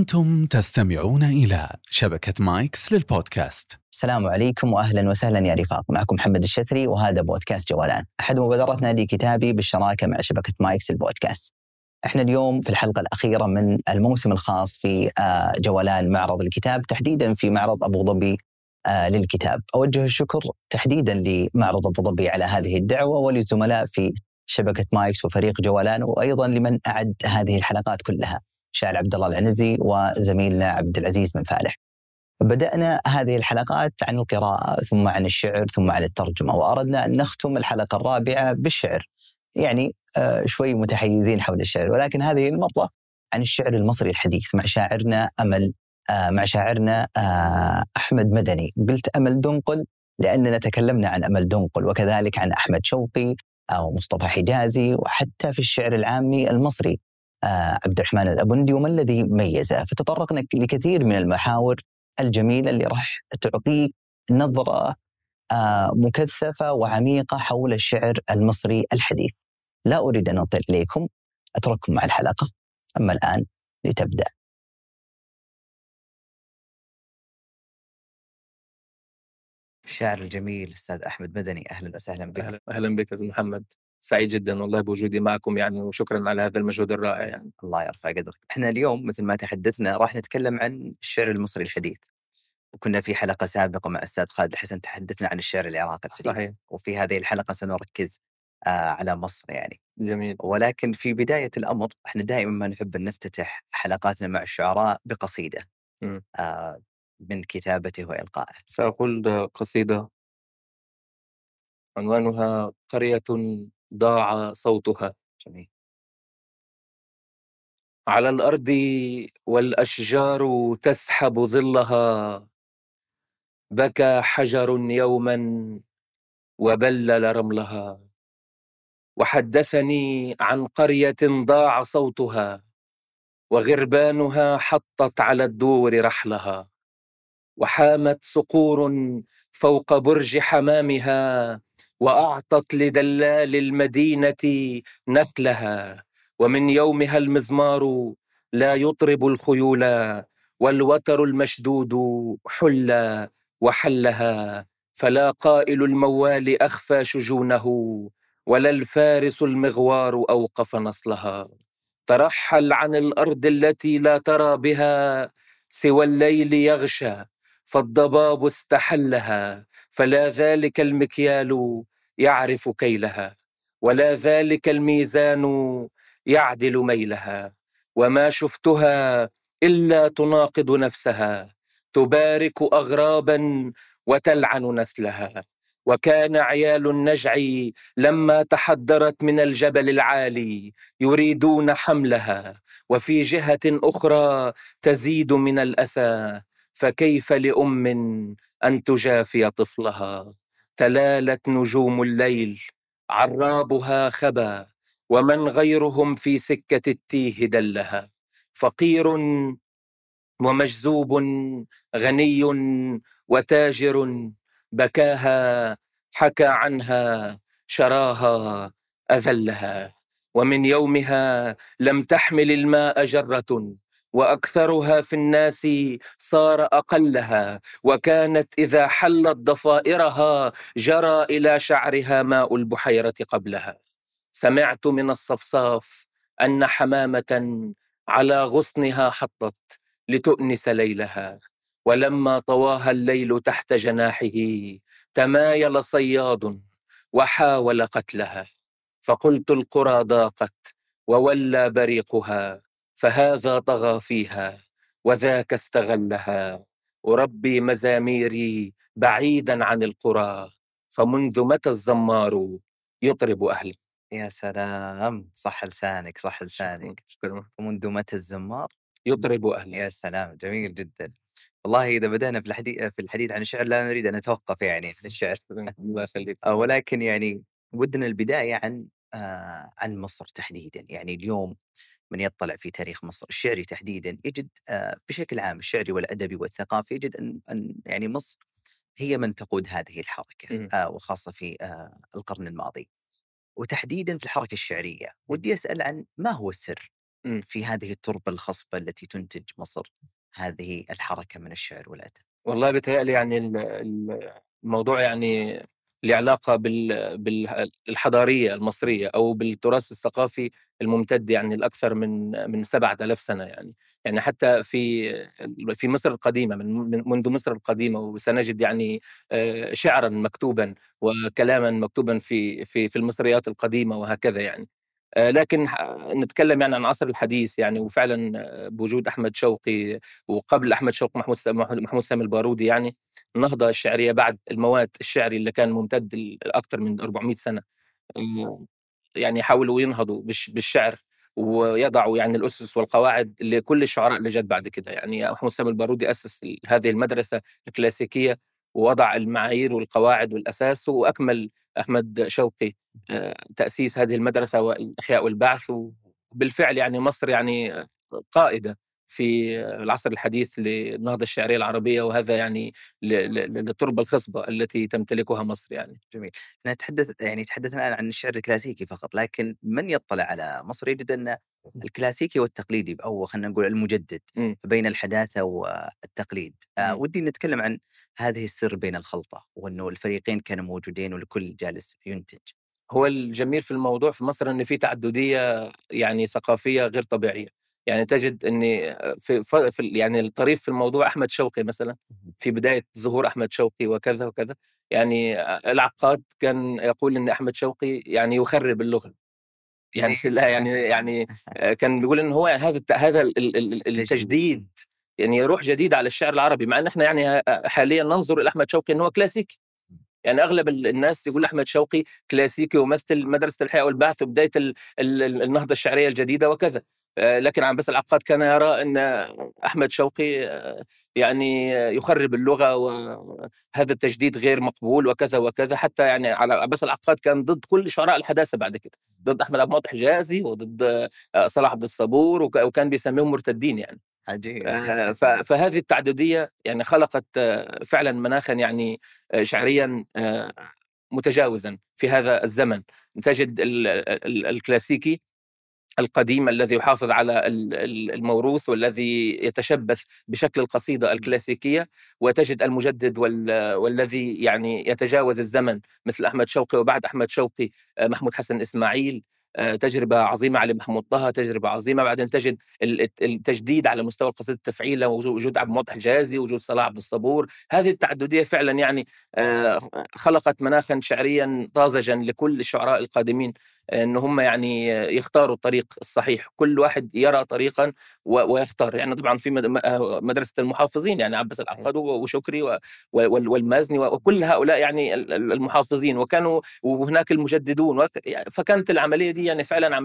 أنتم تستمعون إلى شبكة مايكس للبودكاست. السلام عليكم واهلا وسهلا يا رفاق. معكم محمد الشثري وهذا بودكاست جولان أحد مبادرات نادي كتابي بالشراكة مع شبكة مايكس البودكاست إحنا اليوم في الحلقة الأخيرة من الموسم الخاص في آه، جولان معرض الكتاب تحديدا في معرض أبو ظبي آه، للكتاب. أوجه الشكر تحديدا لمعرض أبو ظبي على هذه الدعوة وللزملاء في شبكة مايكس وفريق جولان وأيضا لمن أعد هذه الحلقات كلها. شاعر عبد الله العنزي وزميلنا عبد العزيز بن فالح. بدأنا هذه الحلقات عن القراءة ثم عن الشعر ثم عن الترجمة وأردنا أن نختم الحلقة الرابعة بالشعر. يعني آه شوي متحيزين حول الشعر ولكن هذه المرة عن الشعر المصري الحديث مع شاعرنا أمل آه مع شاعرنا آه أحمد مدني. قلت أمل دنقل لأننا تكلمنا عن أمل دنقل وكذلك عن أحمد شوقي أو مصطفى حجازي وحتى في الشعر العامي المصري. عبد الرحمن الأبندي وما الذي ميزه؟ فتطرقنا لكثير من المحاور الجميلة اللي راح تعطيك نظرة آه مكثفة وعميقة حول الشعر المصري الحديث. لا أريد أن أطيل إليكم أترككم مع الحلقة. أما الآن لتبدأ. الشاعر الجميل أستاذ أحمد مدني أهلا وسهلا بك. أهلا أهلا بك أستاذ محمد. سعيد جدا والله بوجودي معكم يعني وشكرا على هذا المجهود الرائع يعني. الله يرفع قدرك. إحنا اليوم مثل ما تحدثنا راح نتكلم عن الشعر المصري الحديث. وكنا في حلقة سابقة مع أستاذ خالد حسن تحدثنا عن الشعر العراقي الحديث. صحيح. وفي هذه الحلقة سنركز آه على مصر يعني. جميل. ولكن في بداية الأمر إحنا دائما ما نحب ان نفتتح حلقاتنا مع الشعراء بقصيدة م. آه من كتابته وإلقائه. سأقول قصيدة. عنوانها قرية ضاع صوتها. جميل. على الأرض والأشجار تسحب ظلها. بكى حجر يوما وبلل رملها. وحدثني عن قرية ضاع صوتها وغربانها حطت على الدور رحلها. وحامت صقور فوق برج حمامها. وأعطت لدلال المدينة نخلها ومن يومها المزمار لا يطرب الخيول والوتر المشدود حل وحلها فلا قائل الموال أخفى شجونه ولا الفارس المغوار أوقف نصلها. ترحل عن الأرض التي لا ترى بها سوى الليل يغشى فالضباب استحلها فلا ذلك المكيال يعرف كيلها ولا ذلك الميزان يعدل ميلها وما شفتها إلا تناقض نفسها تبارك اغرابا وتلعن نسلها. وكان عيال النجع لما تحدرت من الجبل العالي يريدون حملها وفي جهة أخرى تزيد من الأسى فكيف لأم أن تجافي طفلها. تلالت نجوم الليل عرابها خبا ومن غيرهم في سكة التيه دلها. فقير ومجذوب غني وتاجر بكاها حكى عنها شراها أذلها. ومن يومها لم تحمل الماء جرة. وأكثرها في الناس صار أقلها وكانت إذا حلت ضفائرها جرى إلى شعرها ماء البحيرة قبلها. سمعت من الصفصاف أن حمامة على غصنها حطت لتؤنس ليلها. ولما طواها الليل تحت جناحه تمايل صياد وحاول قتلها. فقلت القرى ضاقت وولى بريقها. فهذا طغى فيها وذاك استغلها. اربي مزاميري بعيدا عن القرى فمنذ متى الزمار يطرب أهله؟ يا سلام! صح لسانك صح لسانك. ومنذ متى الزمار؟ يطرب أهله. يا سلام! جميل جدا. والله إذا بدأنا في الحديث في الحديث عن الشعر لا نريد أن نتوقف يعني عن الشعر. الله يخليك. ولكن يعني ودنا البداية عن آه عن مصر تحديدا. يعني اليوم من يطلع في تاريخ مصر الشعري تحديدا يجد آه بشكل عام الشعري والأدبي والثقافي يجد أن أن يعني مصر هي من تقود هذه الحركة آه وخاصة في آه القرن الماضي وتحديدا في الحركة الشعرية ودي أسأل عن ما هو السر إمم. في هذه التربة الخصبة التي تنتج مصر هذه الحركة من الشعر والأدب؟ والله بيتهيأ لي يعني ال ال الموضوع يعني له علاقة بال بالحضارية المصرية أو بالتراث الثقافي الممتد يعني لأكثر من من 7000 سنة يعني، يعني حتى في في مصر القديمة من من منذ مصر القديمة وسنجد يعني آآ شعرًا مكتوبًا وكلامًا مكتوبًا في في في المصريات القديمة وهكذا يعني. آآ لكن نتكلم يعني عن العصر الحديث يعني وفعلًا آه، بوجود أحمد شوقي وقبل أحمد شوقي محمود محمود سامي البارودي يعني، النهضة الشعرية بعد الموات الشعري اللي كان ممتد لأكثر من 400 سنة. آآ يعني يحاولوا ينهضوا بالش بالشعر ويضعوا يعني الأسس والقواعد لكل الشعراء اللي جات بعد كده، يعني محمود سامي البارودي ال هذه المدرسة الكلاسيكية ووضع المعايير والقواعد والأساس، وأكمل أحمد شوقي آآ تأسيس هذه المدرسة والإحياء والبعث، وبالفعل يعني مصر يعني قائدة في العصر الحديث للنهضة الشعرية العربية وهذا يعني ل ل للتربة الخصبة التي تمتلكها مصر يعني. جميل. نتحدث يعني تحدثنا الآن عن الشعر الكلاسيكي فقط، لكن من يطلع على مصر يجد أن الكلاسيكي والتقليدي أو خلينا نقول المجدد إمم. بين الحداثة والتقليد. آآ إمم. ودي نتكلم عن هذه السر بين الخلطة، وإنه الفريقين كانوا موجودين والكل جالس ينتج. هو الجميل في الموضوع في مصر إن في تعددية يعني ثقافية غير طبيعية، يعني تجد في ف في ال يعني الطريف في الموضوع أحمد شوقي مثلًا، في بداية ظهور أحمد شوقي وكذا، وكذا، يعني العقاد كان يقول إن أحمد شوقي يعني يخرب اللغة. يعني لا يعني يعني آآ كان بيقول إن هو هذا الت هذا ال التجديد يعني روح جديدة على الشعر العربي، مع إن إحنا يعني ه حاليًا ننظر إلى أحمد شوقي إن هو كلاسيكي. يعني أغلب ال الناس يقول أحمد شوقي كلاسيكي يمثل مدرسة الإحياء والبعث وبداية ال ال ال النهضة الشعرية الجديدة وكذا. لكن عباس العقاد كان يرى أن أحمد شوقي يعني يخرب اللغة وهذا التجديد غير مقبول وكذا، وكذا، حتى يعني على عباس العقاد كان ضد كل شعراء الحداثة بعد كده، ضد أحمد عبد المعطي حجازي وضد آآ صلاح عبد الصبور وك وكان بيسميهم مرتدين يعني. عجيب. ف فهذه التعددية يعني خلقت آه، فعلًا مناخًا يعني شعريًا متجاوزًا في هذا الزمن، تجد ال ال الكلاسيكي القديم الذي يحافظ على ال ال الموروث والذي يتشبث بشكل القصيدة الكلاسيكية، وتجد المجدد وال والذي يعني يتجاوز الزمن مثل أحمد شوقي وبعد أحمد شوقي آآ محمود حسن إسماعيل، آآ تجربة عظيمة علي محمود طه، تجربة عظيمة، بعدين تجد ال الت التجديد على مستوى القصيدة التفعيلة وجو وجود عبد الموضح الحجازي، وجود صلاح عبد الصبور، هذه التعددية فعلًا يعني آآ خلقت مناخًا شعريًا طازجًا لكل الشعراء القادمين إن هم يعني يختاروا الطريق الصحيح، كل واحد يرى طريقًا ويختار، يعني طبعًا في مد م آآ مدرسة المحافظين يعني عباس العقاد وشكري والمازني وكل هؤلاء يعني ال ال المحافظين، وكانوا وهناك المجددون وك فكانت العملية دي يعني فعلًا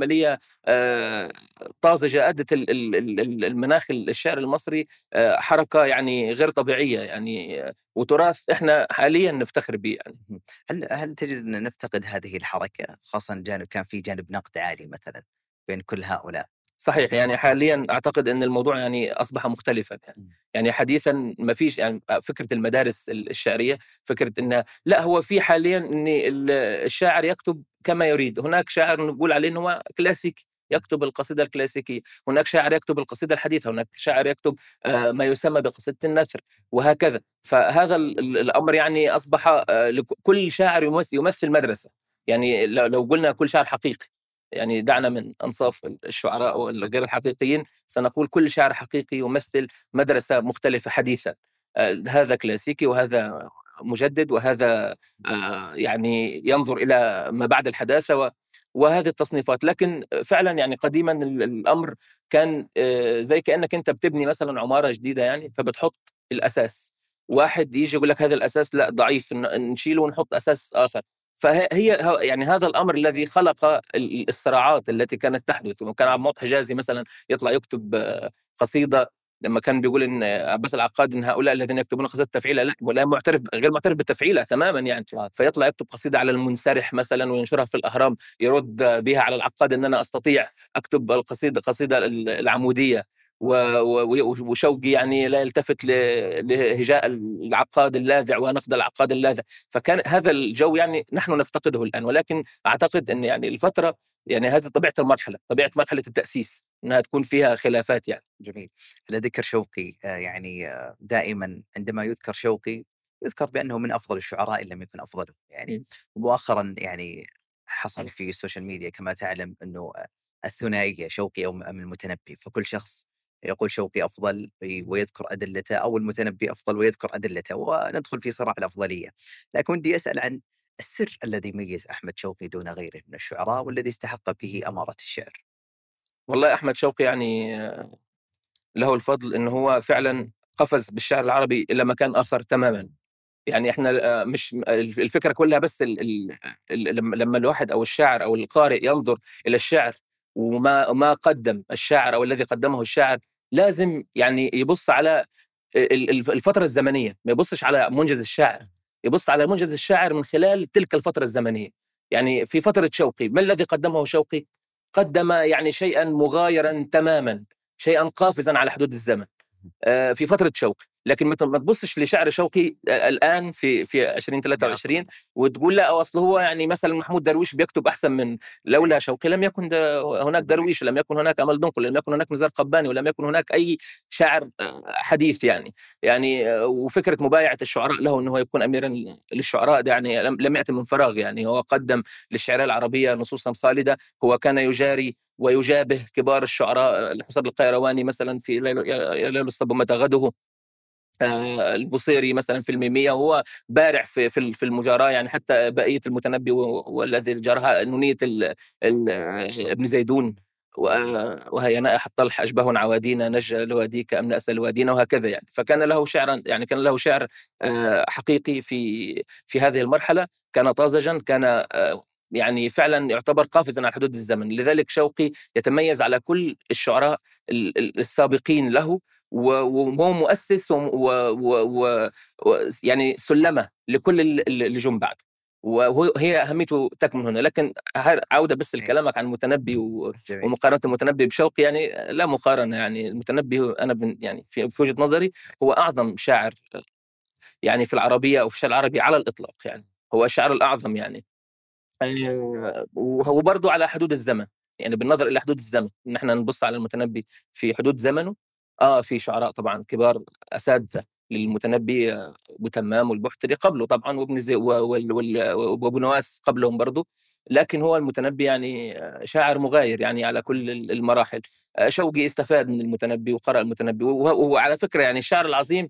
ال ال ال ال المناخ الشعر المصري آآ حركة يعني غير طبيعية يعني وتراث إحنا حاليًا نفتخر به يعني. هل هل تجد أن نفتقد هذه الحركة خاصةً جانب كان في جانب نقد عالي مثلًا بين كل هؤلاء؟ صحيح يعني حاليًا أعتقد إن الموضوع يعني أصبح مختلفًا يعني، إمم. يعني حديثًا ما فيش يعني فكرة المدارس ال الشعرية، فكرة إن لأ هو في حاليًا ال الشاعر يكتب كما يريد، هناك شاعر نقول عليه إن هو كلاسيكي، يكتب القصيدة الكلاسيكية، هناك شاعر يكتب القصيدة الحديثة، هناك شاعر يكتب آآ ما يسمى بقصيدة النثر وهكذا، فهذا ال ال الأمر يعني أصبح لك كل شاعر يمث يمثل مدرسة، يعني لو قلنا كل شاعر حقيقي، يعني دعنا من أنصاف الشعراء والغير الحقيقيين، سنقول كل شاعر حقيقي يمثل مدرسة مختلفة حديثًا، آآ هذا كلاسيكي وهذا مجدد وهذا آآ يعني ينظر إلى ما بعد الحداثة و وهذه التصنيفات، لكن فعلًا يعني قديمًا ال الأمر كان آآ زي كأنك أنت بتبني مثلًا عمارة جديدة يعني، فبتحط الأساس، واحد ييجي يقول لك هذا الأساس لأ ضعيف نشيله ونحط أساس آخر، فه هي ه يعني هذا الأمر الذي خلق ال الصراعات التي كانت تحدث، وكان عبد المعطي حجازي مثلًا يطلع يكتب آه، قصيدة لما كان بيقول إن عباس العقاد إن هؤلاء الذين يكتبون قصيدة تفعيلة لا ولا معترف غير معترف بالتفعيلة تمامًا يعني، فيطلع يكتب قصيدة على المنسرح مثلًا وينشرها في الأهرام يرد بها على العقاد إن أنا أستطيع أكتب القصيدة قصيدة ال العمودية. وشوقي يعني لا يلتفت لهجاء العقاد اللاذع ونقد العقاد اللاذع. فكان هذا الجو يعني نحن نفتقده الآن ولكن أعتقد أن يعني الفترة يعني هذه طبيعة المرحلة طبيعة مرحلة التأسيس إنها تكون فيها خلافات يعني. جميل. على ذكر شوقي آه، يعني آه، دائما عندما يذكر شوقي يذكر بأنه من أفضل الشعراء إن لم يكن أفضله. يعني مؤخرا يعني حصل في السوشيال ميديا كما تعلم أنه الثنائية شوقي أو المتنبي فكل شخص يقول شوقي أفضل ويذكر أدلته أو المتنبي أفضل ويذكر أدلته وندخل في صراع الأفضلية. لكن ودي أسأل عن السر الذي يميز أحمد شوقي دون غيره من الشعراء والذي استحق به أمارة الشعر. والله أحمد شوقي يعني له الفضل انه هو فعلا قفز بالشعر العربي إلى مكان آخر تماما. يعني إحنا مش الفكرة كلها بس لما الواحد أو الشاعر أو القارئ ينظر إلى الشعر وما ما قدم الشاعر أو الذي قدمه الشاعر لازم يعني يبص على الفترة الزمنية ما يبصش على منجز الشاعر يبص على منجز الشاعر من خلال تلك الفترة الزمنية. يعني في فترة شوقي ما الذي قدمه شوقي؟ قدم يعني شيئا مغايرا تماما شيئا قافزا على حدود الزمن. آه، في فترة شوقي. لكن ما تبصش لشعر شوقي الآن في في 2023 وتقول لا أصل هو يعني مثلا محمود درويش بيكتب أحسن من لولا شوقي لم يكن هناك درويش لم يكن هناك أمل دنقل لم يكن هناك نزار قباني ولم يكن هناك أي شاعر حديث يعني. يعني وفكرة مبايعة الشعراء له انه يكون اميرا للشعراء ده يعني لم يأتي من فراغ يعني. هو قدم للشعراء العربية نصوصا خالدة هو كان يجاري ويجابه كبار الشعراء الحسن القيرواني مثلا في ليل الصب متى غده البصيري مثلا في الميمية وهو بارع في في في المجاراة يعني حتى بقية المتنبي والذي جرها نونية ابن زيدون وهي نائحة طلح أشبه عوادينا نجى لواديك أم نأس الوادين وهكذا يعني. فكان له شعرا يعني كان له شعر آه، حقيقي في في هذه المرحلة. كان طازجا كان آه، يعني فعلا يعتبر قافزا على حدود الزمن. لذلك شوقي يتميز على كل الشعراء السابقين له. وهو مؤسس و, و, و يعني سلمة لكل اللي جم بعده وهي أهميته تكمن هنا. لكن عودة بس لكلامك عن المتنبي ومقارنة المتنبي بشوقي يعني لا مقارنة يعني المتنبي أنا بن يعني في وجهة نظري هو أعظم شاعر يعني في العربية أو في الشعر العربي على الإطلاق يعني. هو الشاعر الأعظم يعني. آه، وهو برضه على حدود الزمن. يعني بالنظر إلى حدود الزمن. ان إحنا نبص على المتنبي في حدود زمنه. آه في شعراء طبعا كبار أساتذة للمتنبي ابو تمام والبحتري قبله طبعا وابن زي وابو نواس قبلهم برضه لكن هو المتنبي يعني شاعر مغاير يعني على كل المراحل. شوقي استفاد من المتنبي وقرأ المتنبي وعلى فكرة يعني الشعر العظيم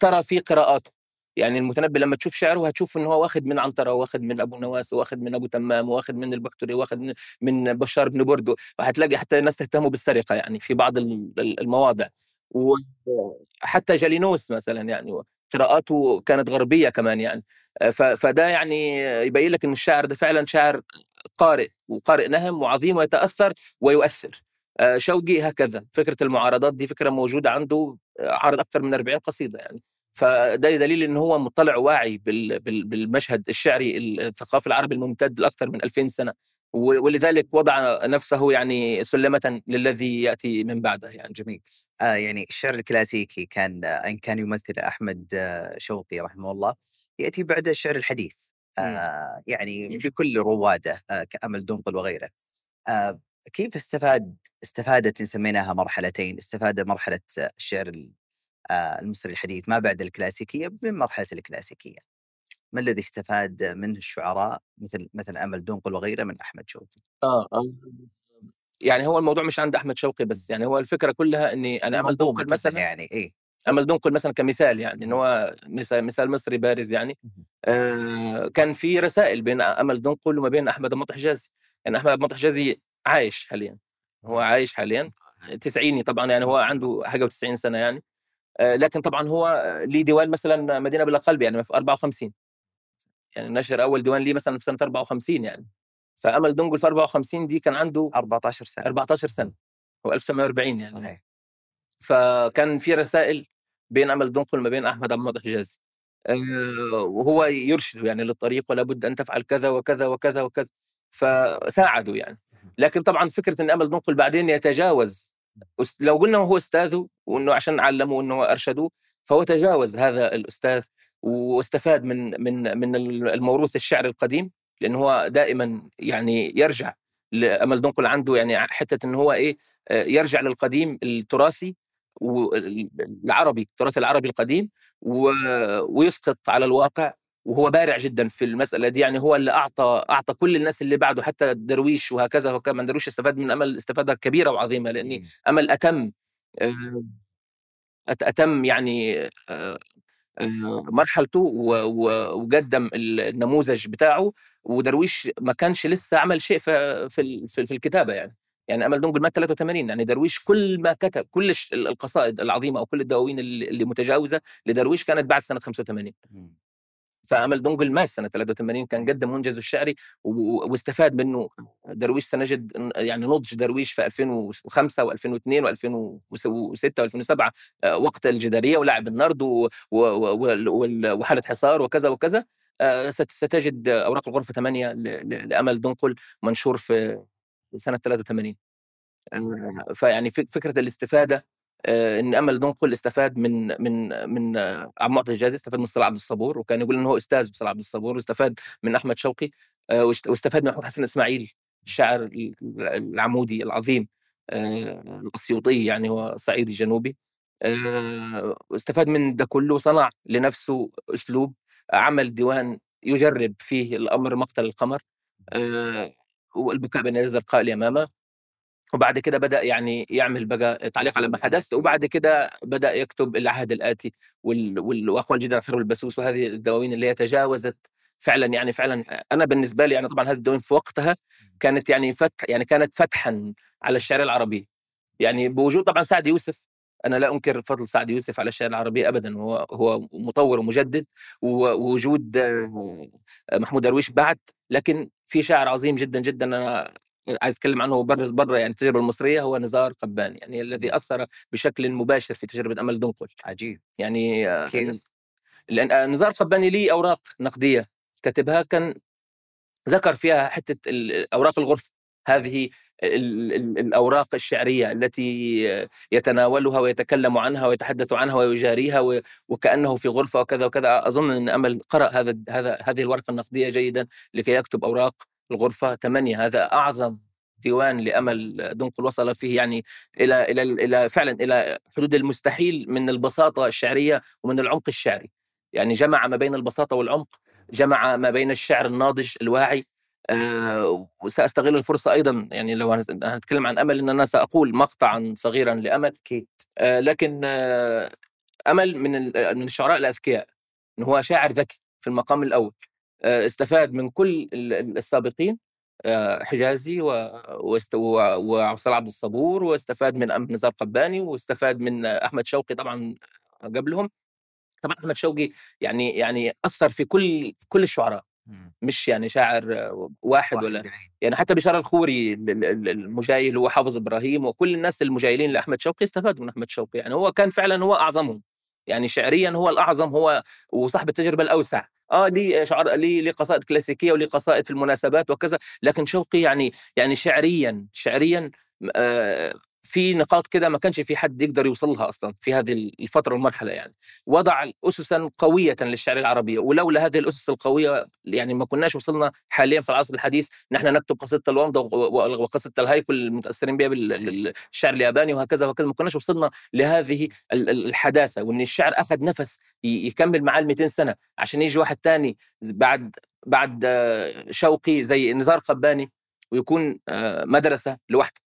ترى في قراءاته. يعني المتنبي لما تشوف شعره هتشوف إن هو واخد من عنترة واخد من أبو نواس واخد من أبو تمام واخد من البحتري واخد من بشار بن بردو. وهتلاقي حتى الناس تهتموا بالسرقة يعني في بعض المواضع. وحتى جالينوس مثلا يعني قراءاته كانت غربية كمان يعني. فده يعني يبين لك إن الشاعر ده فعلا شاعر قارئ وقارئ نهم وعظيم ويتأثر ويؤثر. شوقي هكذا. فكرة المعارضات دي فكرة موجودة عنده عارض أكثر من 40 قصيدة يعني. فده دليل إن هو مطلع واعي بالمشهد الشعري الثقافي العربي الممتد لأكثر من 2000 سنة ولذلك وضع نفسه يعني سلمة للذي يأتي من بعده يعني جميل. آه يعني الشعر الكلاسيكي كان إن كان يمثل أحمد شوقي رحمه الله يأتي بعد الشعر الحديث آه يعني بكل رواده آه كأمل دنقل وغيره. آه كيف استفاد استفادت إن سميناها مرحلتين؟ استفاد مرحلة الشعر آه، المصري الحديث ما بعد الكلاسيكية من مرحلة الكلاسيكية. ما الذي استفاد منه الشعراء؟ مثل مثل أمل دنقل وغيره من أحمد شوقي؟ آه, آه. يعني هو الموضوع مش عند أحمد شوقي بس يعني هو الفكرة كلها إني أنا أمل دنقل مثلا يعني إيه أمل دنقل مثلا كمثال يعني إن هو مثال مثال مصري بارز يعني آه كان في رسائل بين أمل دنقل وما بين أحمد المطح حجازي يعني أحمد المطح حجازي عايش حاليا هو عايش حاليا تسعيني طبعا يعني هو عنده حاجة و90 سنة يعني. آه، لكن طبعا هو ليه ديوان مثلا مدينة بلا قلب يعني في 54 يعني نشر أول ديوان ليه مثلا في سنة 54 يعني. فأمل دنجل في 54 دي كان عنده 14 سنة. 14 سنة هو 1940 يعني. صحيح. فكان في رسائل بين أمل دنقل ما بين أحمد عبد الحجازي أه وهو يرشده يعني للطريق ولا بد أن تفعل كذا وكذا وكذا وكذا. فساعدوا يعني. لكن طبعا فكرة إن أمل دنقل بعدين يتجاوز لو قلنا هو أستاذه وإنه عشان علمه وإنه ارشدوه فهو تجاوز هذا الأستاذ واستفاد من من من الموروث الشعري القديم لأنه هو دائما يعني يرجع لامل دنقل عنده يعني حتة انه هو إيه آه، يرجع للقديم التراثي والعربي التراث العربي القديم ويسقط على الواقع وهو بارع جدا في المسألة دي يعني هو اللي أعطى أعطى كل الناس اللي بعده حتى درويش وهكذا وكمان درويش استفاد من أمل استفادة كبيرة وعظيمة لاني أمل أتم آه، أتم يعني آه، آه، مرحلته وقدم النموذج بتاعه ودرويش ما كانش لسه عمل شيء في في في الكتابة يعني. يعني أمل دنقل مات 83 يعني درويش كل ما كتب كل القصائد العظيمة أو كل الدواوين اللي اللي متجاوزة لدرويش كانت بعد سنة 85 فأمل دنقل مات سنة 83 كان قدم منجزه الشعري واستفاد منه درويش. سنجد يعني نضج درويش في 2005 و2002 و2006 و2007 وقت الجدارية ولعب النرد وحالة حصار وكذا وكذا. آه، ست- ستجد أوراق الغرفة 8 ل- ل- لأمل دنقل منشور في سنة 83 آه، فيعني فك- فكرة الاستفادة إن أمل دنقل استفاد من من من آه، عبد المعطي الجازي استفاد من صلاح عبد الصبور وكان يقول إنه هو أستاذ بصلاح عبد الصبور واستفاد من أحمد شوقي آه، واست- واستفاد من حسن اسماعيل الشاعر ال- العمودي العظيم آه، الأسيوطي يعني هو صعيدي جنوبي آه، واستفاد من ده كله وصنع لنفسه أسلوب عمل ديوان يجرب فيه الأمر مقتل القمر آه، والبكاء بين الزرقاء اليمامه وبعد كده بدأ يعني يعمل بقى تعليق على ما حدث وبعد كده بدأ يكتب العهد الآتي وال... وال... وأقوال جدا الخير والبسوس وهذه الدواوين اللي هي تجاوزت فعلا يعني فعلا أنا بالنسبة لي يعني طبعا هذه الدواوين في وقتها كانت يعني فتح يعني كانت فتحا على الشعر العربي. يعني بوجود طبعا سعد يوسف أنا لا أنكر فضل سعد يوسف على الشعر العربي ابدا هو هو مطور ومجدد ووجود محمود درويش بعد لكن في شاعر عظيم جدا جدا أنا عايز أتكلم عنه بره بره يعني التجربة المصرية هو نزار قباني يعني الذي أثر بشكل مباشر في تجربة أمل دنقل عجيب. يعني آه، كيف؟ لأن آه، نزار قباني ليه أوراق نقدية. كتبها كان ذكر فيها حتة أوراق الغرفه هذه ال- ال- الأوراق الشعرية التي يتناولها ويتكلم عنها ويتحدث عنها ويجاريها وكأنه في غرفة وكذا وكذا. أظن إن أمل قرأ هذا هذا هذه الورقة النقدية جيدا لكي يكتب أوراق الغرفة. ثمانيه هذا أعظم ديوان لأمل دنقل وصل فيه يعني إلى إلى إلى فعلا إلى حدود المستحيل من البساطة الشعرية ومن العمق الشعري. يعني جمع ما بين البساطة والعمق جمع ما بين الشعر الناضج الواعي آه، وسأستغل الفرصة أيضا. يعني لو هنت- هنتكلم عن أمل ان أنا سأقول مقطعا صغيرا لأمل. أكيد. آه، لكن آه، أمل من من الشعراء الأذكياء إن هو شاعر ذكي في المقام الأول. آه، استفاد من كل ال- ال- السابقين حجازي و- واست- و- وعبد عبد الصبور واستفاد من نزار قباني واستفاد من آه، أحمد شوقي طبعا قبلهم طبعا أحمد شوقي يعني يعني أثر في كل كل الشعراء. مش يعني شاعر آه، واحد ولا بعيد. يعني حتى بشار الخوري ال- ال- ال- المجايل هو حافظ إبراهيم وكل الناس المجايلين لأحمد شوقي استفادوا من أحمد شوقي يعني هو كان فعلا هو أعظمهم يعني شعريا هو الأعظم هو وصاحب التجربة الأوسع. آه ليه شعر ليه ليه قصائد كلاسيكية وليه قصائد في المناسبات وكذا لكن شوقي يعني يعني شعريا شعريا آه في نقاط كده ما كانش في حد يقدر يوصل لها أصلا في هذه الفترة والمرحلة يعني. وضع اسسا قويه للشعر العربي ولولا هذه الأسس القوية يعني ما كناش وصلنا حاليا في العصر الحديث. نحن نكتب قصيدة الومضه وقصيدة الهيكل المتأثرين بها بالشعر الياباني وهكذا وهكذا. ما كناش وصلنا لهذه ال- ال- الحداثة وإن الشعر أخذ نفس يكمل معاه ال 200 سنة. عشان يجي واحد تاني بعد بعد شوقي زي نزار قباني ويكون آه، مدرسة لوحده.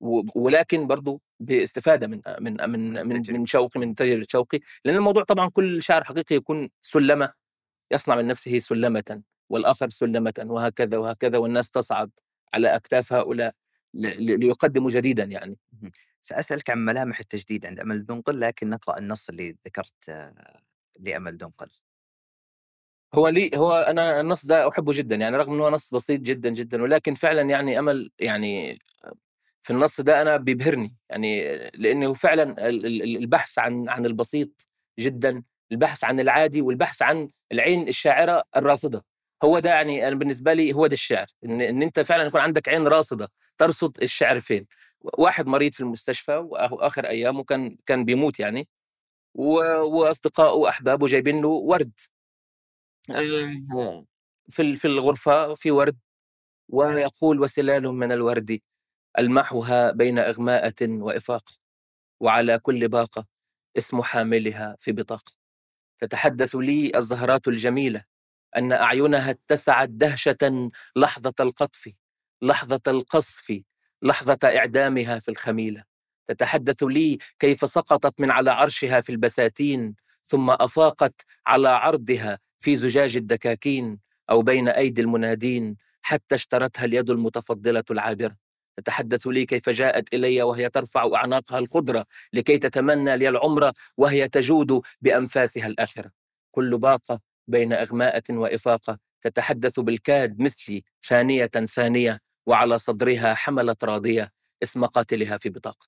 ولكن برضو باستفادة من من من من. من شوقي من تجربه شوقي لأن الموضوع طبعا كل شاعر حقيقي يكون سلمة يصنع من نفسه سلمة والآخر سلمة وهكذا وهكذا والناس تصعد على أكتاف هؤلاء ليقدموا جديدا يعني. سأسألك عن ملامح التجديد عند أمل دنقل لكن نقرأ النص اللي ذكرت لأمل دنقل. هو لي هو أنا النص ده أحبه جدا يعني رغم إنه نص بسيط جدا جدا ولكن فعلا يعني أمل يعني في النص ده أنا بيبهرني يعني لأنه فعلا ال- ال- البحث عن عن البسيط جدا البحث عن العادي والبحث عن العين الشاعرة الراصده هو ده يعني أنا بالنسبة لي هو ده الشعر إن إن أنت فعلا يكون عندك عين راصده ترصد الشعر فين. واحد مريض في المستشفى واخر أيامه كان كان بيموت يعني واصدقائه وأحبابه جايبين له ورد. آه، في في الغرفة في ورد ويقول وسلال من الورد. ألمحها بين إغماءة وإفاق وعلى كل باقة اسم حاملها في بطاقة. تتحدث لي الزهرات الجميلة أن أعينها اتسعت دهشة لحظة القطف لحظة القصف لحظة إعدامها في الخميلة. تتحدث لي كيف سقطت من على عرشها في البساتين ثم أفاقت على عرضها في زجاج الدكاكين أو بين أيدي المنادين حتى اشترتها اليد المتفضلة العابرة. تتحدث لي كيف جاءت إلي وهي ترفع أعناقها الخضرة لكي تتمنى لي العمر وهي تجود بأنفاسها الآخرة. كل باقة بين أغماءة وإفاقة تتحدث بالكاد مثلي ثانية ثانية وعلى صدرها حملت راضية اسم قاتلها في بطاقة.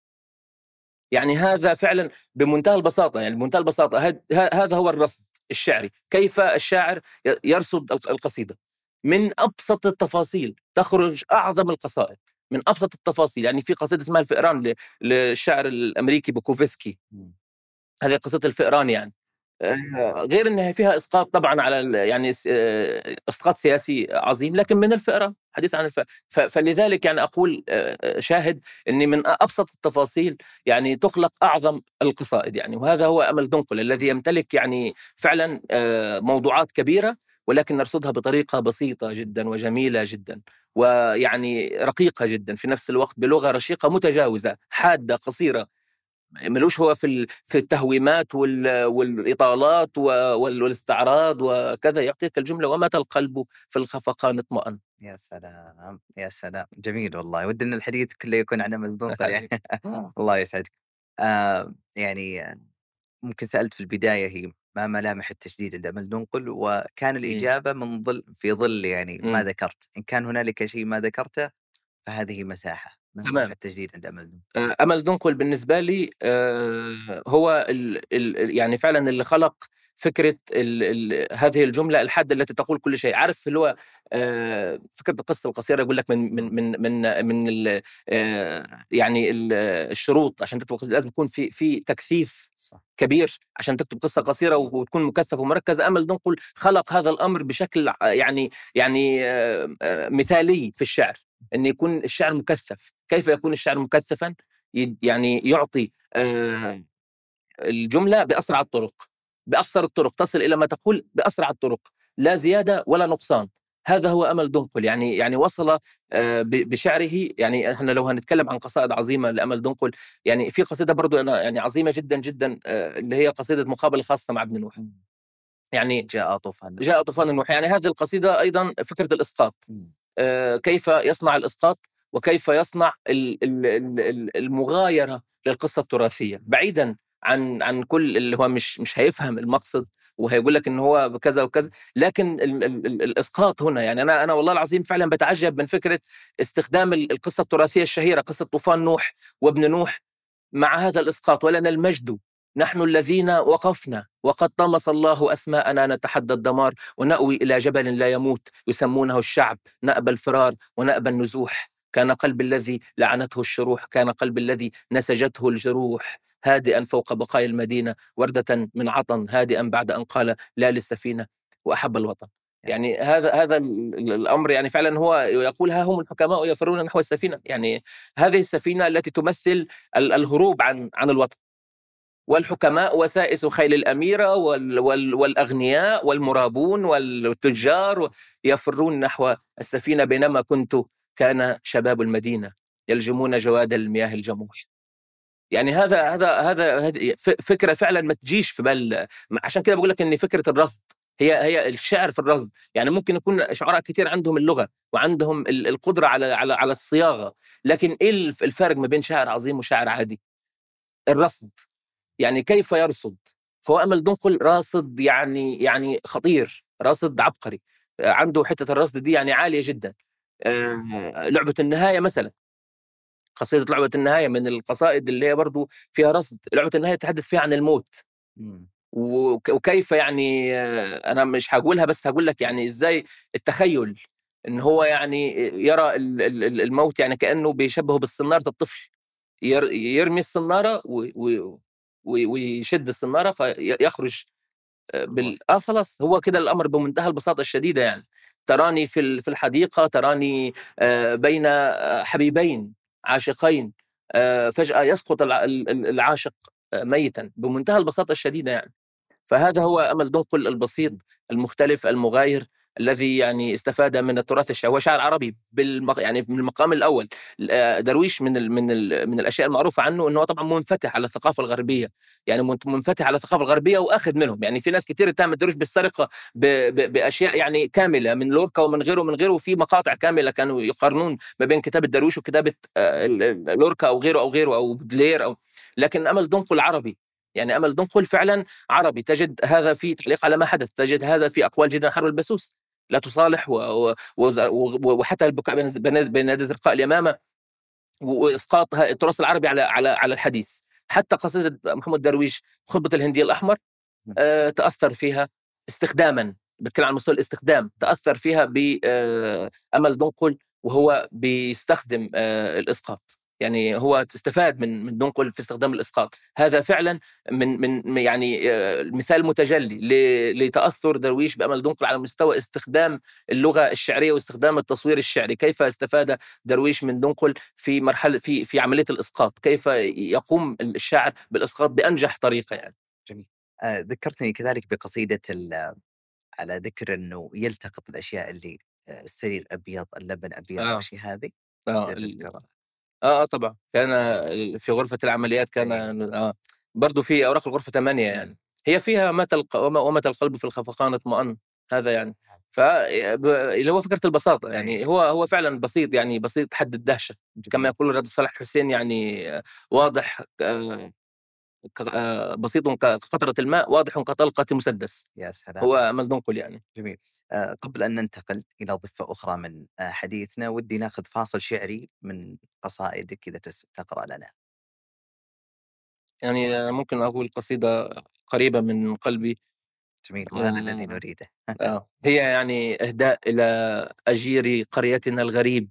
يعني هذا فعلا بمنتهى البساطة يعني بمنتهى البساطة هذا هو الرصد الشعري. كيف الشاعر يرصد القصيدة؟ من أبسط التفاصيل تخرج أعظم القصائد. من أبسط التفاصيل يعني في قصيدة اسمها الفئران للشاعر الأمريكي بوكوفسكي هذه قصيدة الفئران يعني. آه، غير إنها فيها إسقاط طبعا على يعني آه، إسقاط سياسي عظيم لكن من الفئران حديث عن الفئران فلذلك يعني أقول آه، شاهد إني من أبسط التفاصيل يعني تخلق أعظم القصائد يعني. وهذا هو أمل دنقل الذي يمتلك يعني فعلا موضوعات كبيرة ولكن نرصدها بطريقة بسيطة جدا وجميلة جدا ويعني رقيقة جدا في نفس الوقت بلغة رشيقة متجاوزة حادة قصيرة. ملوش هو في في التهويمات والإطالات والاستعراض وكذا. يعطيك الجملة ومتى القلب في الخفقان اطمأن يا سلام يا سلام. جميل والله. ودنا الحديث كله يكون عن أمل يعني. الله يسعدك. آه يعني ممكن سألت في البداية هي ما ملامح التشديد عند أمل دنقل وكان إيه. الإجابة من ظل في ظل يعني ما ذكرت. إن كان هنالك شيء ما ذكرته فهذه مساحة تمام. التجديد عند أمل دنقل أمل دنقل بالنسبة لي هو ال ال يعني فعلا اللي خلق فكرة ال ال هذه الجملة الحادة التي تقول كل شيء. عارف اللي هو آه فكرة القصة القصيرة يقول لك من من من من من آه يعني الشروط عشان تكتب قصة لازم يكون في في تكثيف صح. كبير عشان تكتب قصة قصيرة وتكون مكثف ومركز. امل ننقل خلق هذا الأمر بشكل يعني يعني آه مثالي في الشعر إن يكون الشعر مكثف. كيف يكون الشعر مكثفا؟ يعني يعطي آه الجملة بأسرع الطرق. باقصر الطرق تصل إلى ما تقول بأسرع الطرق لا زيادة ولا نقصان. هذا هو أمل دنقل يعني يعني وصل آه، بشعره يعني إحنا لو هنتكلم عن قصائد عظيمة لأمل دنقل يعني في قصيدة برضو أنا يعني عظيمة جدا جدا آه، اللي هي قصيدة مقابلة خاصة مع ابن نوح. يعني جاء طوفان جاء طوفان نوح. يعني هذه القصيدة أيضا فكرة الإسقاط. آه، كيف يصنع الإسقاط وكيف يصنع المغايرة للقصة التراثية. بعيدا عن عن كل اللي هو مش مش هيفهم المقصد وهيقول لك إن هو كذا وكذا. لكن ال ال ال الإسقاط هنا يعني أنا أنا والله العظيم فعلا بتعجب من فكرة استخدام القصة التراثية الشهيرة قصة طوفان نوح وابن نوح مع هذا الإسقاط. ولنا المجد نحن الذين وقفنا وقد طمس الله أسماءنا نتحدى الدمار ونأوي إلى جبل لا يموت يسمونه الشعب نأبى الفرار ونأبى النزوح. كان قلب الذي لعنته الشروح كان قلب الذي نسجته الجروح. هادئا فوق بقايا المدينة وردة من عطن هادئا بعد أن قال لا للسفينة وأحب الوطن. يعني هذا هذا الأمر يعني فعلا هو يقول ها هم الحكماء يفرون نحو السفينة. يعني هذه السفينة التي تمثل الهروب عن عن الوطن. والحكماء وسائس خيل الأميرة وال وال والأغنياء والمرابون والتجار يفرون نحو السفينة بينما كنت كان شباب المدينة يلجمون جواد المياه الجموح. يعني هذا هذا هذا فكرة فعلا ما تجيش في بال عشان كده بقول لك إن فكرة الرصد هي هي الشعر في الرصد. يعني ممكن يكون شعراء كثير عندهم اللغة وعندهم القدرة على على على الصياغة لكن إيه الفارق ما بين شاعر عظيم وشاعر عادي؟ الرصد. يعني كيف يرصد؟ فهو أمل دنقل راصد يعني يعني خطير راصد عبقري. عنده حتة الرصد دي يعني عالية جدا. آه، لعبة النهاية مثلا. قصيدة لعبة النهاية من القصائد اللي هي برضو فيها رصد لعبة النهاية تتحدث فيها عن الموت. وكيف يعني أنا مش هقولها بس هقول لك يعني إزاي التخيل إن هو يعني يرى الموت يعني كأنه بيشبهه بالصنارة الطفل. ير- يرمي و- ويشد الصنارة فيخرج آه، بال آه خلاص هو كده الأمر بمنتهى البساطة الشديدة يعني. تراني في في الحديقة تراني آه، بين آه، حبيبين. عاشقين آه، فجأة يسقط الع- ال- ال- العاشق آه، ميتا بمنتهى البساطة الشديدة يعني. فهذا هو أمل دنقل البسيط المختلف المغاير. الذي يعني استفاد من التراث الشعبي هو شاعر عربي بالمق... يعني من المقام الأول. آه، درويش من ال... من ال... من الأشياء المعروفة عنه إنه طبعا منفتح على الثقافة الغربية. يعني منفتح على الثقافة الغربية وأخذ منهم. يعني في ناس كثير اتهمت درويش بالسرقة ب... ب... بأشياء يعني كاملة من لوركا ومن غيره ومن غيره في مقاطع كاملة كانوا يقارنون ما بين كتابة درويش وكتابة آه، لوركا أو غيره أو غيره أو بودلير أو لكن أمل دنقل عربي يعني أمل دنقل فعلا عربي. تجد هذا في تعليق على ما حدث. تجد هذا في أقوال جدا حرب البسوس. لا تصالح. وحتى البكاء بين نادي الزرقاء اليمامة وإسقاط التراث العربي على على على الحديث حتى قصيدة محمد درويش خطبة الهندي الأحمر آه تأثر فيها استخداما بتكلم عن مستوى الاستخدام تأثر فيها بامل دنقل وهو بيستخدم آه الإسقاط يعني هو استفاد من من دنقل في استخدام الإسقاط. هذا فعلا من من يعني آه، مثال متجلي لتأثر درويش بأمل دنقل على مستوى استخدام اللغة الشعرية واستخدام التصوير الشعري. كيف استفاد درويش من دنقل في مرحلة في في عملية الإسقاط؟ كيف يقوم الشاعر بالإسقاط بأنجح طريقة يعني؟ آه، ذكرتني كذلك بقصيدة ال- على ذكر أنه يلتقط الأشياء اللي آه، السرير أبيض اللبن أبيض آه. والأشياء هذه؟ آه. آه آه، طبعا. كان في غرفة العمليات كان آه. برضه في أوراق الغرفة ثمانيه يعني. هي فيها متى الق... ومتى القلب في الخفقان اطمأن هذا يعني. ف ب- اللي هو فكرة البساطة يعني. هو هو فعلا بسيط يعني بسيط حد الدهشة. كما يقول الرد صلاح الحسين يعني آه، واضح آه، آه، بسيط كقطرة الماء واضح كطلقة مسدس. يا سلام. هو امل دنقل يعني. جميل. آه، قبل أن ننتقل إلى ضفة أخرى من آه، حديثنا ودي ناخذ فاصل شعري من قصائدك إذا تقرأ لنا. يعني آه، ممكن أقول قصيدة قريبة من قلبي. جميل وهذا الذي. نريده. آه. هي يعني إهداء إلى أجير قريتنا الغريب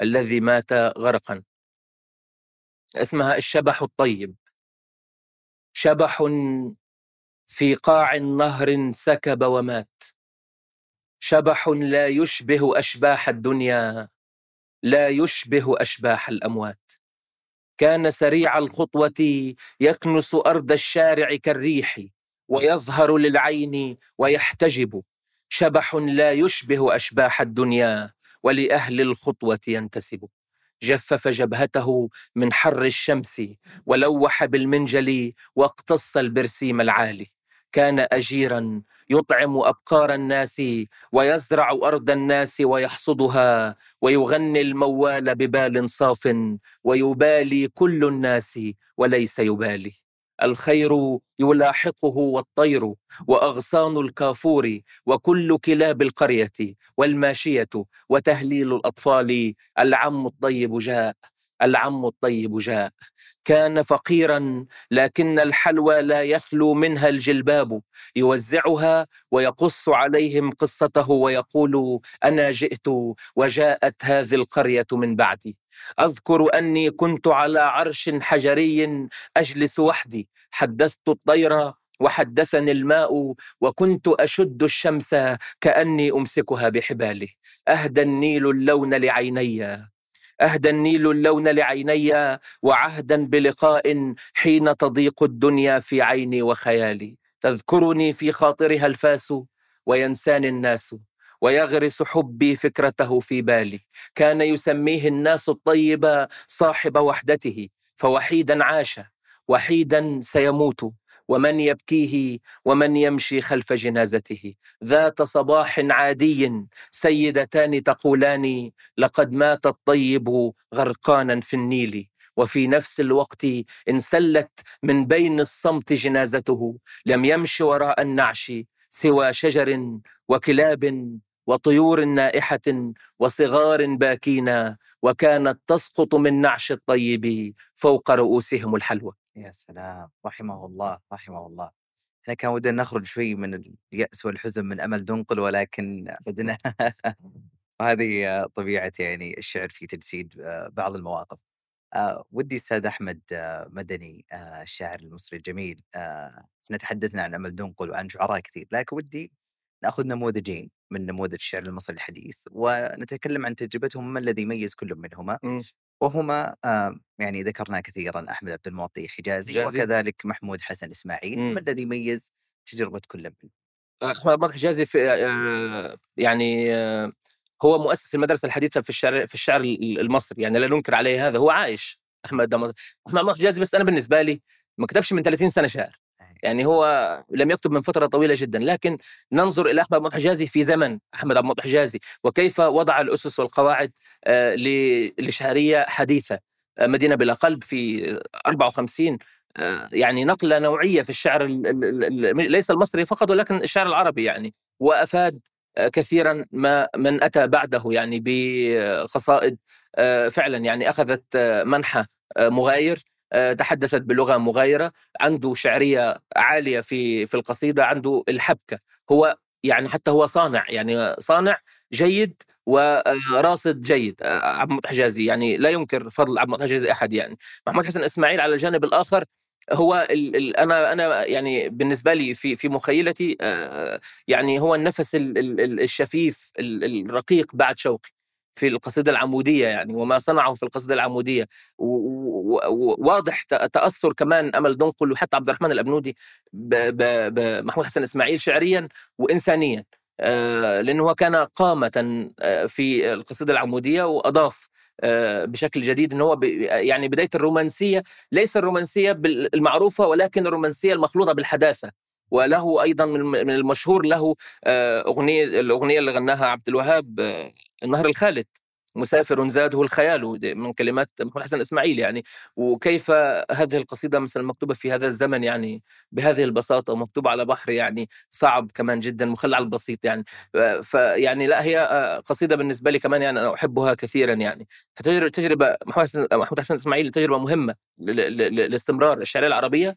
الذي مات غرقا. اسمها الشبح الطيب. شبح في قاع نهر سكب ومات. شبح لا يشبه أشباح الدنيا لا يشبه أشباح الأموات. كان سريع الخطوة يكنس أرض الشارع كالريح ويظهر للعين ويحتجب. شبح لا يشبه أشباح الدنيا ولأهل الخطوة ينتسب. جفف جبهته من حر الشمس ولوح بالمنجل واقتص البرسيم العالي. كان أجيرا يطعم أبقار الناس ويزرع أرض الناس ويحصدها ويغني الموال ببال صاف ويبالي كل الناس وليس يبالي. الخير يلاحقه والطير وأغصان الكافور وكل كلاب القرية والماشية وتهليل الأطفال العم الطيب جاء. العم الطيب جاء. كان فقيرا لكن الحلوى لا يخلو منها الجلباب. يوزعها ويقص عليهم قصته ويقول أنا جئت وجاءت هذه القرية من بعدي. أذكر أني كنت على عرش حجري أجلس وحدي. حدثت الطير وحدثني الماء وكنت أشد الشمس كأني أمسكها بحبالي. أهدى النيل اللون لعيني. أهدى النيل اللون لعيني وعهدا بلقاء حين تضيق الدنيا في عيني وخيالي. تذكرني في خاطرها الفاس وينساني الناس ويغرس حبي فكرته في بالي. كان يسميه الناس الطيب صاحب وحدته فوحيدا عاش وحيدا سيموت. ومن يبكيه ومن يمشي خلف جنازته. ذات صباح عادي سيدتان تقولان لقد مات الطيب غرقانا في النيل. وفي نفس الوقت انسلت من بين الصمت جنازته. لم يمش وراء النعش سوى شجر وكلاب وطيور نائحة وصغار باكين. وكانت تسقط من نعش الطيب فوق رؤوسهم الحلوى. يا سلام! رحمه الله رحمه الله. إحنا كان ودنا نخرج شوي من اليأس والحزن من أمل دنقل ولكن بدنا وهذه طبيعة يعني الشعر في تجسيد آه، بعض المواقف. آه ودي أستاذ أحمد آه مدني الشاعر المصري الجميل. إحنا تحدثنا عن أمل دنقل وعن شعراء كثير لكن ودي نأخذ نموذجين من نموذج الشعر المصري الحديث ونتكلم عن تجربتهم ما الذي يميز كل منهما. وهما آه يعني ذكرنا كثيرا أحمد عبد المعطي حجازي, حجازي. وكذلك محمود حسن إسماعيل مم. ما الذي يميز تجربة كل منهم؟ احمد مطر حجازي في آه، يعني آه، هو مؤسس المدرسة الحديثة في الشعر في الشعر المصري يعني لا ننكر عليه هذا هو عايش أحمد أحمد مطر حجازي بس أنا بالنسبة لي ما كتبش من 30 سنة شعر يعني هو لم يكتب من فترة طويلة جدا لكن ننظر إلى أحمد عبد حجازي في زمن أحمد عبد حجازي وكيف وضع الأسس والقواعد آه، ل- لشعرية حديثة آه، مدينة بلا قلب في 54 آه، يعني نقلة نوعية في الشعر ال- ال- ال- ليس المصري فقط ولكن الشعر العربي يعني وأفاد كثيرا ما من أتى بعده يعني بقصائد فعلا يعني أخذت منحى مغاير تحدثت بلغة مغايرة عنده شعرية عالية في في القصيدة عنده الحبكة. هو يعني حتى هو صانع يعني صانع جيد وراصد جيد آه، عبد المطيع حجازي. يعني لا ينكر فضل عبد المطيع حجازي أحد يعني. محمود حسن إسماعيل على الجانب الآخر هو ال ال أنا أنا يعني بالنسبة لي في في مخيلتي آه، يعني هو النفس ال ال ال- الشفيف ال- الرقيق بعد شوقي. في القصيدة العمودية يعني وما صنعه في القصيدة العمودية. وواضح تأثر كمان أمل دنقل وحتى عبد الرحمن ب- بمحمود حسن إسماعيل شعريا وانسانيا. آه، لأنه هو كان قامة آه، في القصيدة العمودية وأضاف آه، بشكل جديد إنه هو يعني بداية الرومانسية ليس الرومانسية المعروفة ولكن الرومانسية المخلوطة بالحداثة. وله أيضا من المشهور له آه، أغنية الأغنية اللي غناها عبد الوهاب آه، النهر الخالد مسافر زاده الخيال من كلمات محمود حسن إسماعيل يعني. وكيف هذه القصيدة مثلا مكتوبة في هذا الزمن يعني بهذه البساطة ومكتوبه على بحر يعني صعب كمان جدا مخل على البسيط يعني. فيعني لا هي آه، قصيدة بالنسبة لي كمان يعني أنا أحبها كثيرا يعني. تجربة محمود حسن إسماعيل تجربة مهمة لاستمرار الشعرية العربية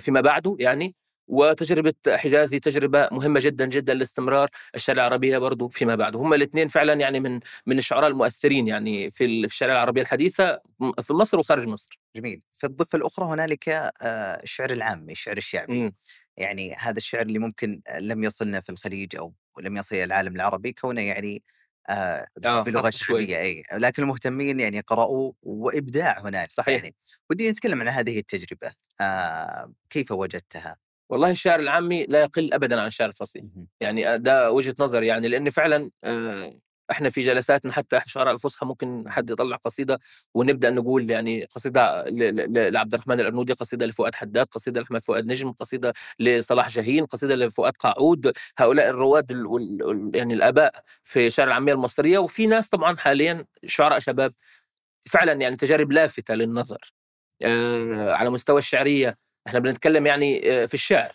فيما بعده يعني. وتجربة حجازي تجربة مهمة جدا جدا لاستمرار الشعرية العربية برضو فيما بعد هم الاثنين فعلا يعني من من الشعراء المؤثرين يعني في ال- في الشعرية العربية الحديثة م- في مصر وخارج مصر جميل في الضفة الأخرى هنالك آه، الشعر العامي الشعر الشعبي مم. يعني هذا الشعر اللي ممكن لم يصلنا في الخليج أو لم يصل إلى العالم العربي كونه يعني آه آه، بلغة. شعبية أي لكن المهتمين يعني قرأوه وإبداع هنالك صحيح. يعني ودي نتكلم عن هذه التجربة آه كيف وجدتها؟ والله الشعر العامي لا يقل ابدا عن الشعر الفصيح. يعني ده وجهة نظري يعني لأن فعلا إحنا في جلساتنا حتى إحنا شعراء الفصحى ممكن حد يطلع قصيدة ونبدأ نقول يعني قصيدة لعبد الرحمن الأبنودي قصيدة لفؤاد حداد قصيدة لأحمد فؤاد نجم قصيدة لصلاح جاهين قصيدة لفؤاد قاعود. هؤلاء الرواد يعني الآباء في الشعر العامية المصرية. وفي ناس طبعا حاليا شعراء شباب فعلا يعني تجارب لافتة للنظر على مستوى الشعرية. إحنا بنتكلم يعني آه، في الشعر.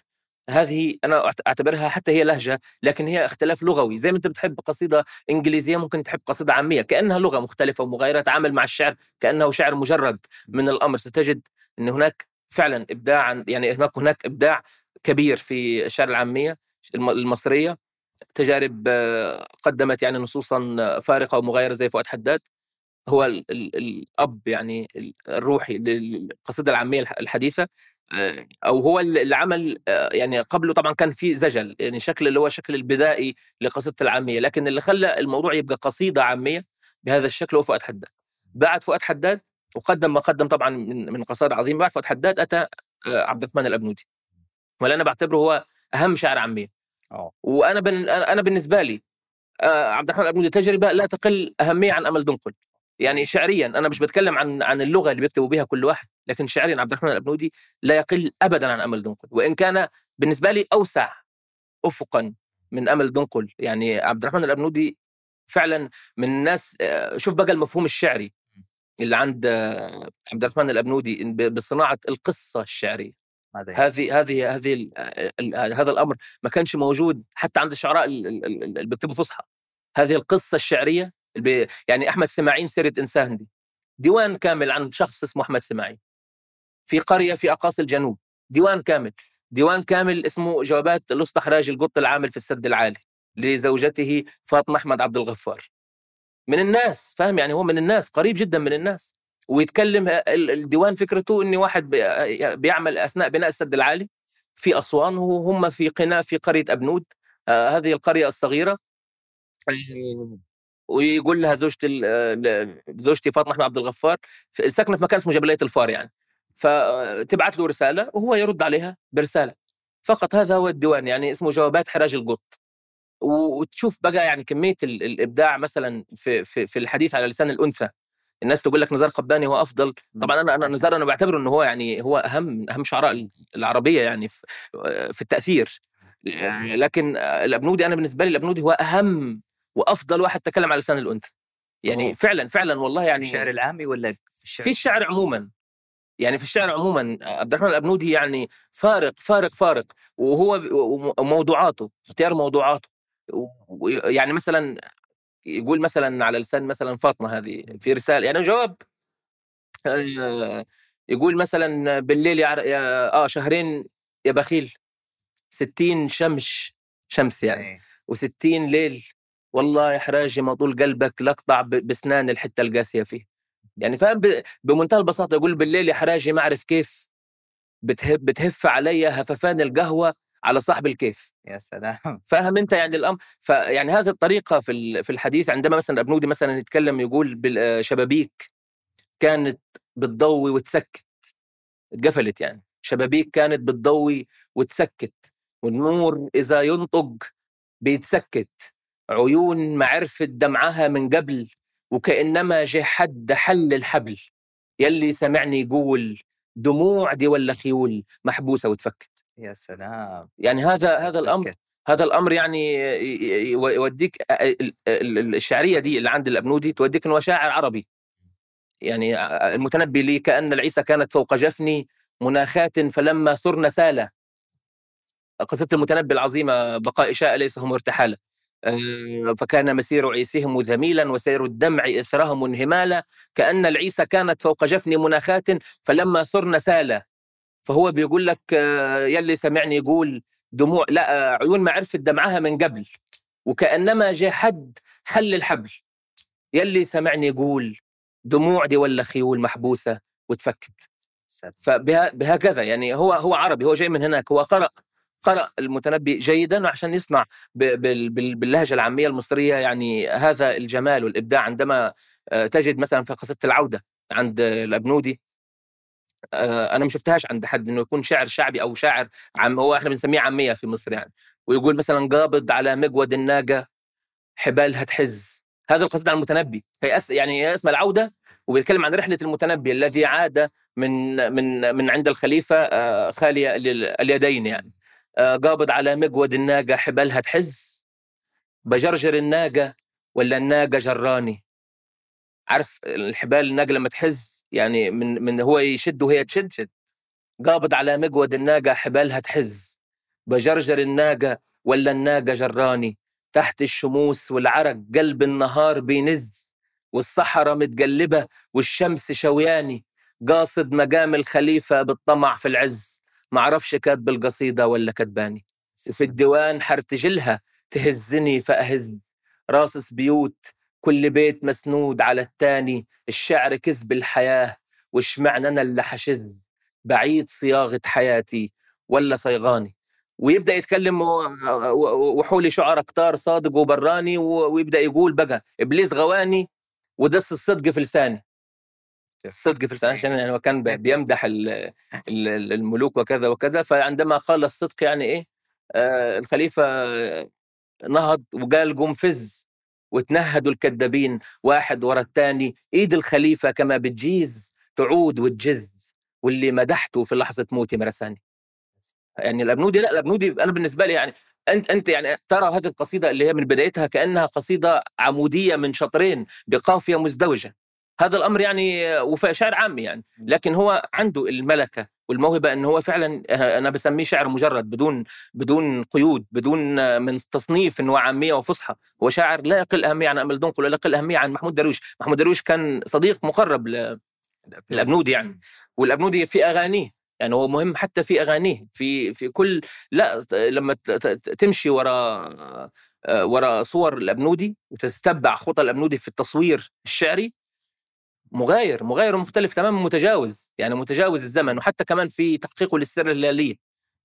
هذه أنا أعتبرها حتى هي لهجة لكن هي اختلاف لغوي. زي ما أنت بتحب قصيدة إنجليزية ممكن تحب قصيدة عامية كأنها لغة مختلفة ومغايرة تعامل مع الشعر كأنه شعر مجرد من الأمر. ستجد إن هناك فعلا ابداعا يعني هناك هناك إبداع كبير في الشعر العامية الم- المصرية. تجارب آه، قدمت يعني نصوصا فارقة ومغايرة زي فؤاد حداد. هو ال ال الأب يعني ال- الروحي للقصيدة العامية الح- الحديثة. أو هو ال- اللي عمل آه، يعني قبله طبعا كان في زجل يعني شكل اللي هو الشكل البدائي لقصيدة العامية لكن اللي خلى الموضوع يبقى قصيدة عامية بهذا الشكل هو فؤاد حداد. بعد فؤاد حداد وقدم ما قدم طبعا من من قصائد عظيمة بعد فؤاد حداد أتى آه، عبد الرحمن الأبنودي. ولا أنا بعتبره هو أهم شاعر عامية. أوه. وأنا بن أنا بالنسبة لي آه، عبد الرحمن الأبنودي تجربة لا تقل أهمية عن أمل دنقل. يعني شعريا أنا مش بتكلم عن عن اللغة اللي بيكتبوا بها كل واحد لكن شعريا عبد الرحمن الأبنودي لا يقل ابدا عن امل دنقل وإن كان بالنسبة لي أوسع افقا من امل دنقل يعني عبد الرحمن الأبنودي فعلا من الناس آه، شوف بقى المفهوم الشعري اللي عند آه، عبد الرحمن الأبنودي بصناعة القصة الشعرية. يعني. هذه هذه هذه ال- هذا الأمر ما كانش موجود حتى عند الشعراء ال- ال- ال- اللي بيكتبوا فصحى. هذه القصة الشعرية يعني أحمد سماعين سيره إنسان دي. ديوان كامل عن شخص اسمه أحمد سماعين. في قرية في أقاصي الجنوب. ديوان كامل. ديوان كامل اسمه جوابات الاسطح راجل القط العامل في السد العالي لزوجته فاطمة أحمد عبد الغفار. من الناس فاهم؟ يعني هو من الناس قريب جدا من الناس. ويتكلم ال- الديوان فكرته ان واحد بي- بيعمل أثناء بناء السد العالي في أسوان وهم في قنا في قرية أبنود. آه، هذه القرية الصغيرة. آه، ويقول لها زوجتي آه، زوجتي فاطمة أحمد عبد الغفار ساكنه في مكان اسمه جبلية الفار يعني. فتبعت له رسالة وهو يرد عليها برسالة. فقط هذا هو الديوان يعني اسمه جوابات حراج القط. وتشوف بقى يعني كمية ال- الإبداع مثلا في في في الحديث على لسان الأنثى. الناس تقول لك نزار قباني هو أفضل. طبعا أنا أنا نزار أنا بعتبره إنه هو يعني هو أهم أهم شعراء العربية يعني في في التأثير. لكن الأبنودي أنا بالنسبة لي الأبنودي هو أهم وأفضل واحد تكلم على لسان الأنثى. يعني أوه. فعلا فعلا والله يعني الشعر العامي ولا في الشعر في الشعر عموما. يعني في الشعر عموما عبد الرحمن الأبنودي يعني فارق فارق فارق. وهو وموضوعاته اختيار موضوعاته. يعني مثلا يقول مثلا على لسان مثلا فاطمة هذه في رسالة يعني جواب آه، يقول مثلا بالليل يا, آه شهرين يا بخيل ستين شمس شمس يعني إيه. وستين ليل والله يا حراجي ما طول قلبك لقطع بسنان الحتة القاسية فيه. يعني فاهم؟ بمنتهى البساطة يقول بالليل يا حراجي ما أعرف كيف بتهف, بتهف علي هففان القهوة على صاحب الكيف. يا سلام. فاهم أنت يعني الامر فيعني هذه الطريقة في في الحديث عندما مثلا ابنودي مثلا يتكلم يقول بالشبابيك كانت بتضوي وتسكت. اتقفلت يعني. شبابيك كانت بتضوي وتسكت. والنور إذا ينطق بيتسكت. عيون ما عرفت دمعها من قبل وكأنما جه حد حل الحبل. يلي سمعني يقول دموع دي ولا خيول محبوسة وتفكت. يا سلام! يعني هذا هذا الأمر سكت. هذا الأمر يعني يوديك ال- ال- الشعرية دي اللي عند الابنودي توديك إنه شاعر عربي. يعني المتنبي لي كأن العيسى كانت فوق جفني مناخات فلما ثرن سال قصة المتنبي العظيمة بقاء شاء ليس هم ارتحالا. آه، فكان مسير عيسهم ذميلا وسير الدمع إثرهم انهمالا كأن العيسى كانت فوق جفني مناخات فلما ثرن سال فهو بيقول لك آه، يلي سمعني يقول دموع لا آه، عيون ما عرفت دمعها من قبل وكأنما جاء حد حل الحبل يلي سمعني يقول دموع دي ولا خيول محبوسة وتفكت. فبهكذا يعني هو هو عربي هو جاي من هناك هو قرأ قرأ المتنبي جيدا عشان يصنع باللهجة العامية المصرية. يعني هذا الجمال والإبداع عندما آه، تجد مثلا في قصة العودة عند الأبنودي آه، أنا ما شفتهاش عند حد إنه يكون شاعر شعبي أو شاعر عام. هو إحنا بنسميه عامية في مصر يعني. ويقول مثلا قابض على مقود الناقة حبالها تحز. هذا القصيدة عن المتنبي. هي أس يعني اسمها العودة وبيتكلم عن رحلة المتنبي الذي عاد من من من عند الخليفة آه، خالي ال- اليدين يعني. قابض على مقود الناقة حبالها تحز. بجرجر الناقة ولا الناقة جراني؟ عارف الحبال الناقة لما تحز يعني من من هو يشد وهي تشد شد قابض على مقود الناقة حبالها تحز. بجرجر الناقة ولا الناقة جراني؟ تحت الشموس والعرق قلب النهار بينز. والصحراء متقلبة والشمس شوياني. قاصد مقام الخليفة بالطمع في العز. معرفش كاتب القصيدة ولا كتباني في الديوان حرتجلها تهزني فأهز راصص بيوت كل بيت مسنود على التاني. الشعر كذب الحياة وش معنى أنا اللي حشذ؟ بعيد صياغة حياتي ولا صيغاني. ويبدأ يتكلم وحولي شعراء كتار صادق وبراني ويبدأ يقول بقى إبليس غواني ودس الصدق في لساني. الصدق في عشان يعني هو كان بي- بيمدح ال- ال- الملوك وكذا وكذا فعندما قال الصدق يعني إيه آه الخليفة نهض وقال فز وتنهدوا الكذابين واحد ورا الثاني إيد الخليفة كما بتجيز تعود وتجز واللي مدحته في لحظة موتي مرساني يعني الأبنودي لا الأبنودي أنا بالنسبة لي يعني أنت أنت يعني ترى هذه القصيدة اللي هي من بدايتها كأنها قصيدة عمودية من شطرين بقافية مزدوجة. هذا الأمر يعني وفي شعر عامي يعني. لكن هو عنده الملكة والموهبة إن هو فعلا أنا بسميه شعر مجرد بدون بدون قيود بدون من تصنيف إنه عامية وفصحى. هو شاعر لا يقل أهمية عن أمل دنقل ولا يقل أهمية عن محمود درويش. محمود درويش كان صديق مقرب ل- الابنودي يعني. والأبنودي في أغانيه يعني هو مهم حتى في أغانيه. في في كل لا لما تمشي وراء ورا صور الأبنودي وتتبع خطى الأبنودي في التصوير الشعري مغاير مغاير ومختلف تماما متجاوز يعني متجاوز الزمن. وحتى كمان في تحقيقه للسيره الهلاليه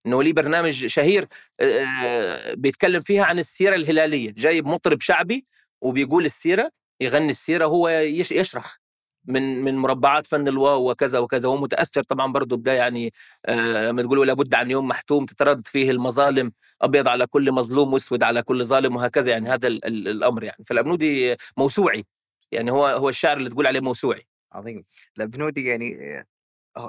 إنه ليه برنامج شهير آه، بيتكلم فيها عن السيرة الهلالية. جايب مطرب شعبي وبيقول السيرة يغني السيرة هو يشرح من من مربعات فن الواو وكذا وكذا. هو متأثر طبعا برضه بده يعني آه، لما تقولوا لابد عن يوم محتوم تترد فيه المظالم أبيض على كل مظلوم وأسود على كل ظالم وهكذا. يعني هذا الأمر يعني. فالأبنودي موسوعي. يعني هو هو الشاعر اللي تقول عليه موسوعي. عظيم. الابنودي يعني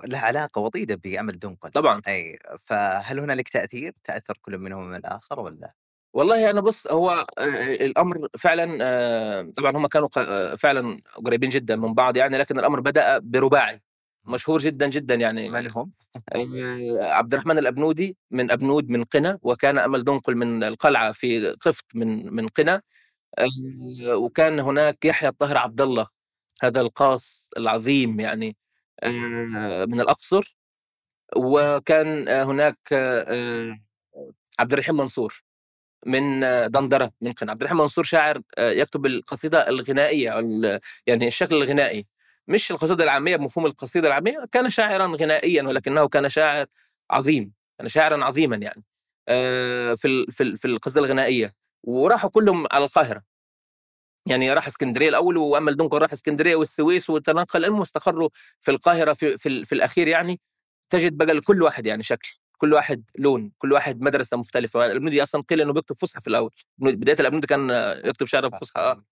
له علاقة وطيدة بأمل دنقل طبعا. أي فهل هنالك تأثير؟ تأثر كل منهم من الآخر ولا والله أنا بص هو الأمر فعلا طبعا هم كانوا فعلا قريبين جدا من بعض يعني لكن الأمر بدأ برباعي. مشهور جدا جدا يعني. من هم؟ عبد الرحمن الأبنودي من أبنود من قنا وكان أمل دنقل من القلعة في قفط من من قنا. وكان هناك يحيى الطاهر عبد الله هذا القاص العظيم يعني من الأقصر. وكان هناك عبد الرحيم منصور من دندرة من قنا. عبد الرحيم منصور شاعر يكتب القصيدة الغنائية يعني الشكل الغنائي. مش القصيدة العامية بمفهوم القصيدة العامية. كان شاعرا غنائيا ولكنه كان شاعر عظيم كان شاعرا عظيما يعني. في في في القصيدة الغنائية. وراحوا كلهم على القاهرة. يعني راح اسكندرية الأول وأمل دنقل راح اسكندرية والسويس وتنقل المهم واستقروا في القاهرة في, في, في الأخير يعني. تجد بقى لكل واحد يعني شكل كل واحد لون كل واحد مدرسة مختلفة. الأبنودي أصلا قيل إنه بيكتب فصحى في الأول. بداية الأبنودي كان يكتب شعر بفصحى آه.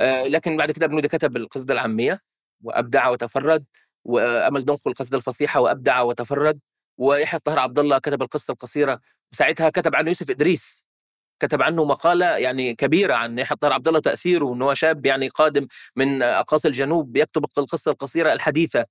آه لكن بعد كده ابنودي كتب القصيده العامية وأبدع وتفرد وأمل دنقل القصيده الفصيحة وأبدع وتفرد. ويحيى الطاهر عبد الله كتب القصة القصيرة وساعتها كتب عنه يوسف إدريس. كتب عنه مقالة يعني كبيرة عن يحيى الطاهر عبد الله تأثيره وانه هو شاب يعني قادم من أقاصي الجنوب يكتب القصة القصيرة الحديثة.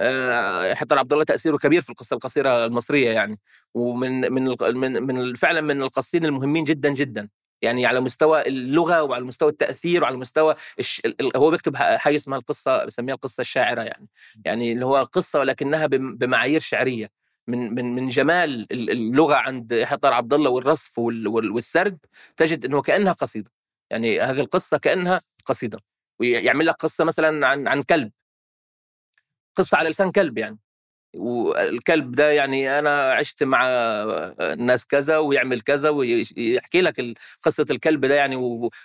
آه، حتى عبد الله تأثيره كبير في القصة القصيرة المصرية يعني. ومن من من من فعلا من القصين المهمين جدا جدا. يعني على مستوى اللغة وعلى مستوى التأثير وعلى مستوى الش... هو بيكتب حاجة اسمها القصة بسميها القصة الشاعرة يعني. يعني اللي هو قصة ولكنها بمعايير شعرية. من من من جمال اللغة عند يحيى عبد الله والرصف والسرد تجد إنه كأنها قصيدة. يعني هذه القصة كأنها قصيدة. ويعمل لك قصة مثلا عن عن كلب. قصة على لسان كلب يعني. والكلب ده يعني أنا عشت مع الناس كذا ويعمل كذا ويحكي لك قصة الكلب ده يعني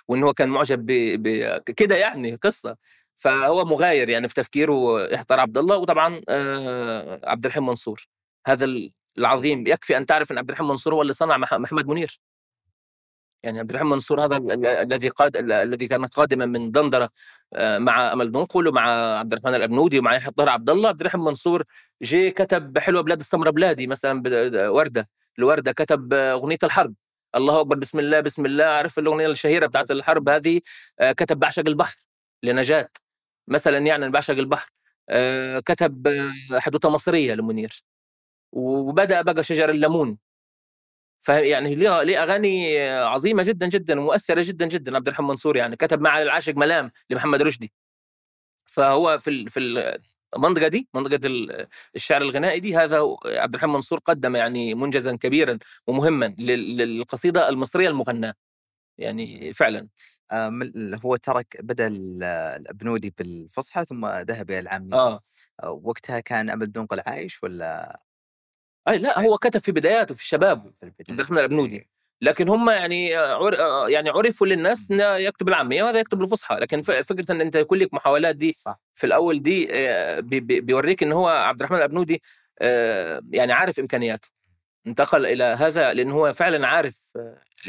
وإن هو كان معجب بكده يعني قصة. فهو مغاير يعني في تفكيره يحتار عبد الله وطبعا آه، عبد الرحيم منصور. هذا العظيم. يكفي أن تعرف أن عبد الرحيم منصور هو اللي صنع محمد منير. يعني عبد الرحيم منصور هذا الذي قاد الذي كان قادما من دندرة آه، مع أمل دنقل ومع عبد الرحمن الأبنودي ومع يحيى الطاهر عبد الله. عبد الرحيم منصور جي كتب حلوة بلاد السمرة بلادي مثلا وردة. الوردة كتب أغنية الحرب. الله أكبر بسم الله بسم الله. عارف الأغنية الشهيرة بتاعت الحرب هذه؟ آه، كتب بعشق البحر لنجاة. مثلا يعني بعشق البحر. آه، كتب حدوتة مصرية لمنير. وبدأ بقى شجر الليمون. فيعني ليه ليه أغاني عظيمة جدا جدا ومؤثرة جدا جدا عبد الرحمن منصور يعني كتب مع العاشق ملام لمحمد رشدي. فهو في في المنطقة دي منطقة الشعر الغنائي دي هذا عبد الرحمن منصور قدم يعني منجزا كبيرا ومهما للقصيدة المصرية المغناة. يعني فعلا. هو ترك بدأ الأبنودي بالفصحى ثم ذهب إلى العامية. آه. وقتها كان أمل دنقل عايش ولا؟ أي لا هو كتب في بداياته في الشباب عبد الرحمن الابنودي لكن هم يعني عر... يعني عرفوا للناس إنه يكتب العامية وهذا يكتب الفصحى. لكن فكرة إن أنت يكون لك محاولات دي صح. في الأول دي آه، بي... بيوريك إن هو عبد الرحمن الابنودي آه، يعني عارف إمكانياته. انتقل إلى هذا لأن هو فعلا عارف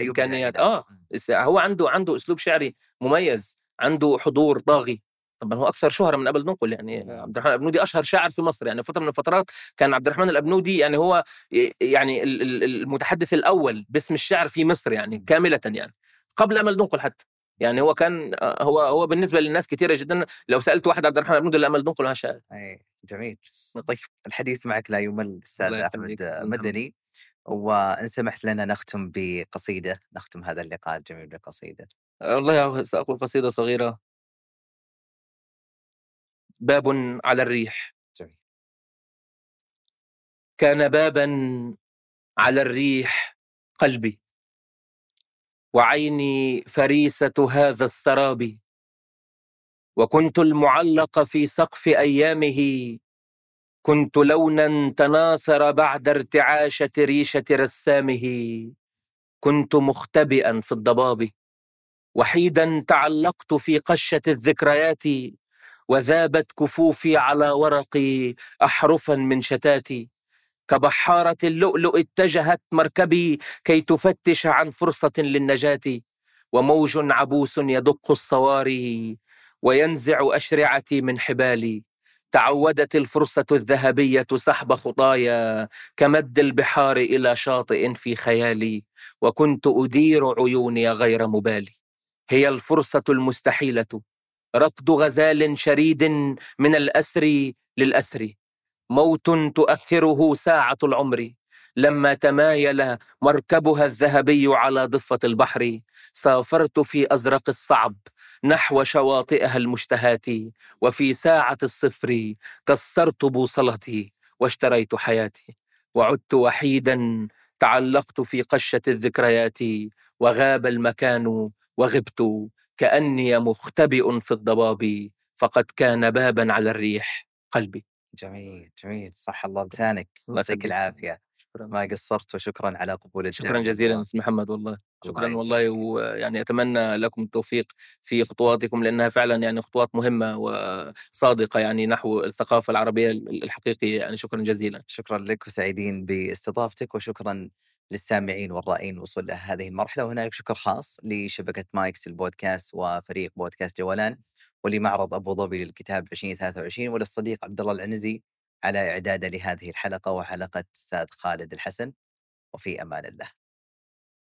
امكانيات آه هو عنده عنده أسلوب شعري مميز عنده حضور طاغي. طبعا هو أكثر شهرة من أمل دنقل يعني عبد الرحمن الأبنودي أشهر شاعر في مصر يعني فترة من الفترات كان عبد الرحمن الأبنودي يعني هو يعني المتحدث الأول باسم الشعر في مصر يعني كاملة يعني قبل أمل دنقل حتى يعني هو كان هو هو بالنسبة للناس كثيره جدا لو سألت واحد عبد الرحمن الأبنودي أمل دنقل ما شاء اي جميل. طيب الحديث معك لا يمل أستاذ أحمد مدني وإن سمحت لنا نختم بقصيدة نختم هذا اللقاء الجميل بقصيدة. والله سأقول قصيدة صغيرة. باب على الريح. كان بابا على الريح قلبي. وعيني فريسة هذا السراب. وكنت المعلق في سقف أيامه. كنت لونا تناثر بعد ارتعاشة ريشة رسامه. كنت مختبئا في الضباب. وحيدا تعلقت في قشة الذكريات. وذابت كفوفي على ورقي أحرفا من شتاتي. كبحارة اللؤلؤ اتجهت مركبي كي تفتش عن فرصة للنجاة. وموج عبوس يدق الصواري وينزع أشرعتي من حبالي. تعودت الفرصة الذهبية سحب خطايا كمد البحار إلى شاطئ في خيالي. وكنت أدير عيوني غير مبالي. هي الفرصة المستحيلة. ركض غزال شريد من الأسر للأسر. موت تؤخره ساعة العمر. لما تمايل مركبها الذهبي على ضفة البحر. سافرت في أزرق الصعب نحو شواطئها المشتهاة. وفي ساعة الصفر كسرت بوصلتي واشتريت حياتي. وعدت وحيدا تعلقت في قشة الذكريات. وغاب المكان وغبت كأني مختبئ في الضباب فقد كان بابا على الريح قلبي جميل جميل صح الله لسانك الله يعطيك يخليك. العافية ما قصرت وشكرا على قبول الدعوه شكرا جزيلا. أستاذ محمد والله شكرا يسعدك. والله ويعني أتمنى لكم التوفيق في خطواتكم لأنها فعلا يعني خطوات مهمة وصادقة يعني نحو الثقافة العربية الحقيقية يعني شكرا جزيلا شكرا لك وسعيدين باستضافتك وشكرا للسامعين والرائين الوصول لهذه المرحلة. وهنالك شكر خاص لشبكة مايكس البودكاست وفريق بودكاست جولان ولمعرض أبو ظبي للكتاب 2023 وللصديق عبد الله العنزي على إعداده لهذه الحلقة وحلقة أستاذ خالد الحسن. وفي أمان الله.